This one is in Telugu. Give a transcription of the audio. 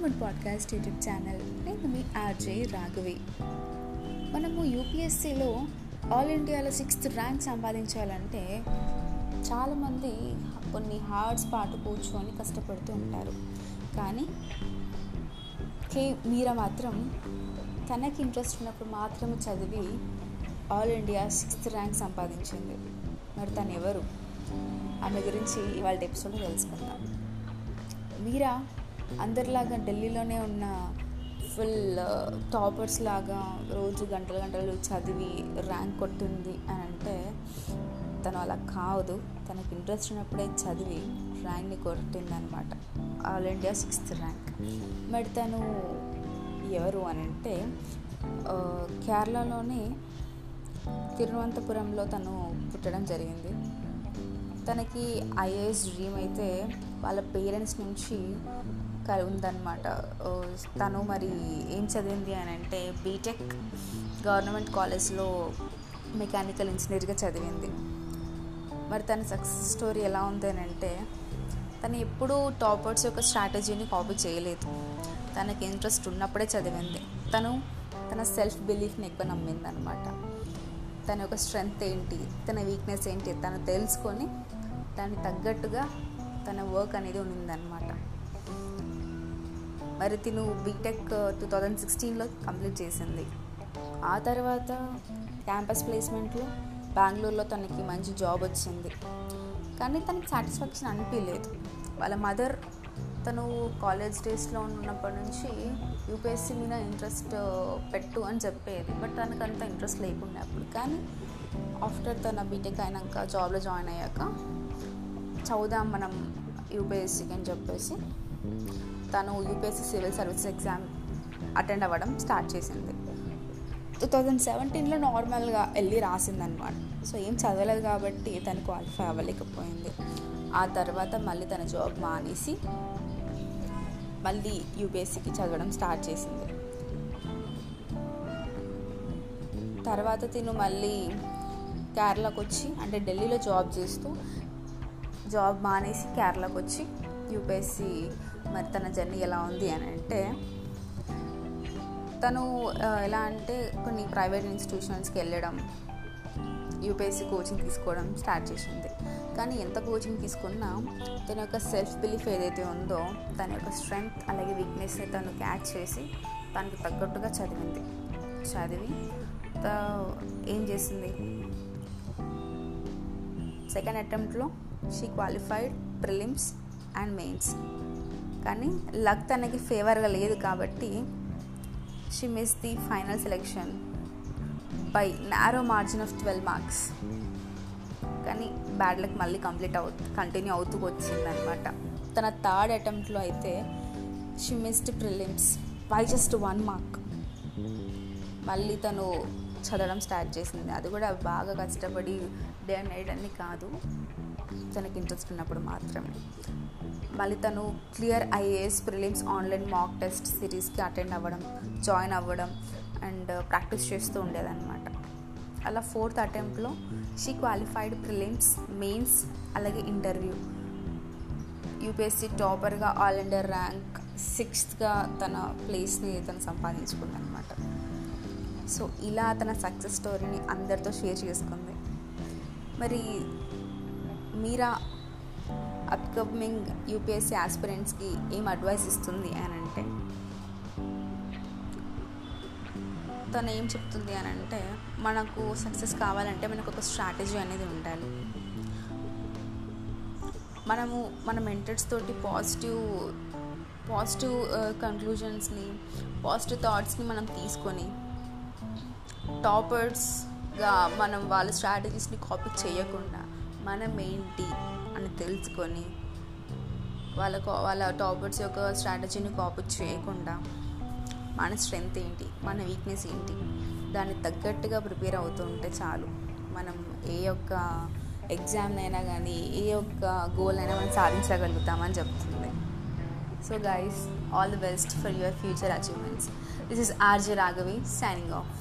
గుడ్ పాడ్కాస్ట్ యూట్యూబ్ ఛానల్ నేను మీ ఆర్జే రాఘవి మనము యూపీఎస్సీలో ఆల్ ఇండియాలో సిక్స్త్ ర్యాంక్ సంపాదించాలంటే చాలామంది కొన్ని హార్డ్స్ పాటు కూర్చొని కష్టపడుతూ ఉంటారు. కానీ కే మీరా మాత్రం తనకి ఇంట్రెస్ట్ ఉన్నప్పుడు మాత్రమే చదివి ఆల్ ఇండియా సిక్స్త్ ర్యాంక్ సంపాదించింది. మరి తను ఎవరు ఆమె గురించి ఇవాళ ఎపిసోడ్లో తెలుసుకుందాం. మీరా అందరిలాగా ఢిల్లీలోనే ఉన్న ఫుల్ టాపర్స్ లాగా రోజు గంటలు గంటలు చదివి ర్యాంక్ కొట్టింది అని అంటే తను అలా కాదు. తనకు ఇంట్రెస్ట్ ఉన్నప్పుడే చదివి ర్యాంక్ని కొట్టింది అనమాట ఆల్ ఇండియా సిక్స్త్ ర్యాంక్. మరి తను ఎవరు అని అంటే కేరళలోని తిరువనంతపురంలో తను పుట్టడం జరిగింది. తనకి ఐఏఎస్ డ్రీమ్ అయితే వాళ్ళ పేరెంట్స్ నుంచి ఉందన్నమాట. తను మరి ఏం చదివింది అని అంటే బీటెక్ గవర్నమెంట్ కాలేజ్లో మెకానికల్ ఇంజనీర్గా చదివింది. మరి తన సక్సెస్ స్టోరీ ఎలా ఉంది అని అంటే తను ఎప్పుడూ టాపర్స్ యొక్క స్ట్రాటజీని కాపీ చేయలేదు. తనకి ఇంట్రెస్ట్ ఉన్నప్పుడే చదివింది. తను తన సెల్ఫ్ బిలీఫ్ని ఎక్కువ నమ్మింది అనమాట తన యొక్క స్ట్రెంగ్త్ ఏంటి తన వీక్నెస్ ఏంటి తను తెలుసుకొని దానికి తగ్గట్టుగా తన వర్క్ అనేది ఉన్నిందనమాట మరి తిను బీటెక్ టూ థౌజండ్ సిక్స్టీన్లో కంప్లీట్ చేసింది. ఆ తర్వాత క్యాంపస్ ప్లేస్మెంట్లో బెంగళూరులో తనకి మంచి జాబ్ వచ్చింది. కానీ తనకి సాటిస్ఫాక్షన్ అనిపించలేదు వాళ్ళ మదర్ తను కాలేజ్ డేస్లో ఉన్నప్పటి నుంచి యూపీఎస్సీ మీద ఇంట్రెస్ట్ uh, పెట్టు అని చెప్పేది. బట్ తనకు అంత ఇంట్రెస్ట్ లేకుండా అప్పుడు. కానీ ఆఫ్టర్ తన బీటెక్ అయినాక జాబ్లో జాయిన్ అయ్యాక చదువుదాం మనం యూపీఎస్సీకి అని చెప్పేసి. తను UPSC civil service exam attend అవ్వడం స్టార్ట్ చేసింది. టూ థౌజండ్ సెవెంటీన్లో నార్మల్గా వెళ్ళి రాసిందనమాట. సో ఏం చదవలేదు కాబట్టి తను క్వాలిఫై అవ్వలేకపోయింది. ఆ తర్వాత మళ్ళీ తన జాబ్ మానేసి మళ్ళీ యూపీఎస్సీకి చదవడం స్టార్ట్ చేసింది. తర్వాత తిను మళ్ళీ కేరళకు వచ్చి అంటే ఢిల్లీలో జాబ్ చేస్తూ జాబ్ మానేసి కేరళకు వచ్చి యూపీఎస్సీ మరి తన జర్నీ ఎలా ఉంది అని అంటే తను ఎలా అంటే కొన్ని ప్రైవేట్ ఇన్స్టిట్యూషన్స్కి వెళ్ళడం యూపీఎస్సీ కోచింగ్ తీసుకోవడం స్టార్ట్ చేసింది. కానీ ఎంత కోచింగ్ తీసుకున్నా తన యొక్క సెల్ఫ్ బిలీఫ్ ఏదైతే ఉందో తన యొక్క స్ట్రెంగ్త్ అలాగే వీక్నెస్ని తను క్యాచ్ చేసి తనకి తగ్గట్టుగా చదివింది. చదివి ఏం చేసింది? Second అటెంప్ట్లో she qualified prelims and mains కానీ లక్ తనకి ఫేవర్గా లేదు కాబట్టి she miss the final selection by narrow margin of twelve marks కానీ బ్యాడ్ లక్ మళ్ళీ కంప్లీట్ అవు కంటిన్యూ అవుతూ వచ్చిందనమాట తన థర్డ్ అటెంప్ట్లో అయితే she missed prelims by just one mark మళ్ళీ తను చదవడం స్టార్ట్ చేసింది. అది కూడా బాగా కష్టపడి డే అండ్ నైట్ అన్నీ కాదు. తనకి ఇంట్రెస్ట్ ఉన్నప్పుడు మాత్రమే. మళ్ళీ తను clear IAS prelims online mock test సిరీస్కి attend అవ్వడం జాయిన్ అవ్వడం అండ్ ప్రాక్టీస్ uh, చేస్తూ ఉండేదన్నమాట. అలా ఫోర్త్ అటెంప్ట్లో షీ క్వాలిఫైడ్ ప్రిలిమ్స్ మెయిన్స్ అలాగే ఇంటర్వ్యూ యూపీఎస్సీ టాపర్గా ఆల్ ఇండియా ర్యాంక్ సిక్స్త్గా తన ప్లేస్ని తను సంపాదించుకుందనమాట సో ఇలా తన సక్సెస్ స్టోరీని అందరితో షేర్ చేసుకుంది. మరి మీరా అప్కమింగ్ యూపీఎస్సీ ఆస్పిరెంట్స్కి ఏం అడ్వైస్ ఇస్తుంది అని అంటే తను ఏం చెప్తుంది అని అంటే మనకు సక్సెస్ కావాలంటే మనకు ఒక స్ట్రాటజీ అనేది ఉండాలి. మనము మన మెంటర్స్ తోటి పాజిటివ్ పాజిటివ్ కంక్లూజన్స్ని పాజిటివ్ థాట్స్ని మనం తీసుకొని టాపర్స్గా మనం వాళ్ళ స్ట్రాటజీస్ని కాపీ చేయకుండా మనం ఏంటి అని తెలుసుకొని వాళ్ళ వాళ్ళ టాపర్స్ యొక్క స్ట్రాటజీని కాపీ చేయకుండా మన స్ట్రెంగ్త్ ఏంటి మన వీక్నెస్ ఏంటి దాన్ని తగ్గట్టుగా ప్రిపేర్ అవుతూ ఉంటే చాలు. మనం ఏ యొక్క ఎగ్జామ్ అయినా కానీ ఏ యొక్క గోల్ అయినా మనం సాధించగలుగుతామని చెప్తుంది. So guys all the best for your future achievements this is RJ Raghavi signing off